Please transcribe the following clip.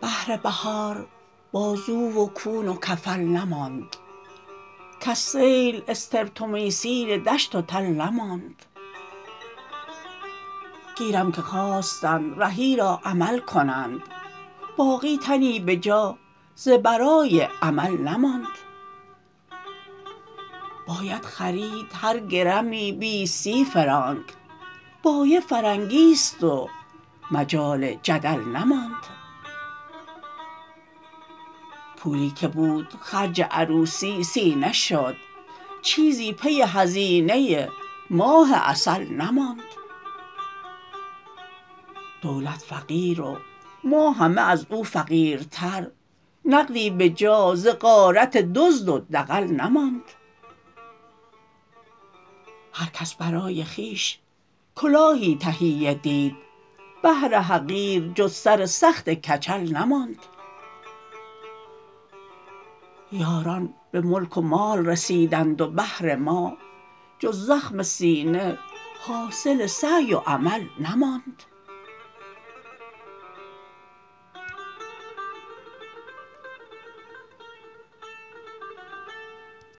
بهر بهار بازو و کون و کفل نماند. کز سیل استرپتمیسین دشت و تل نماند. گیرم که خواستند رهی را عمل کنند. باقی تنی به جا ز برای عمل نماند. باید خرید هر گرمی بیست سی فرانک. بایع فرنگی است و مجال جدل نماند. پولی که بود خرج عروسی سینه شد. چیزی پی هزینه ماه عسل نماند. دولت فقیر و ما همه از او فقیرتر. نقدی به جا ز غارت دزد و دغل نماند. هر کس برای خویش کلاهی تهیه دید بهر حقیر جز سر سخت کچل نماند. یاران به ملک و مال رسیدند و بهر ما جز زخم سینه حاصل سعی و عمل نماند.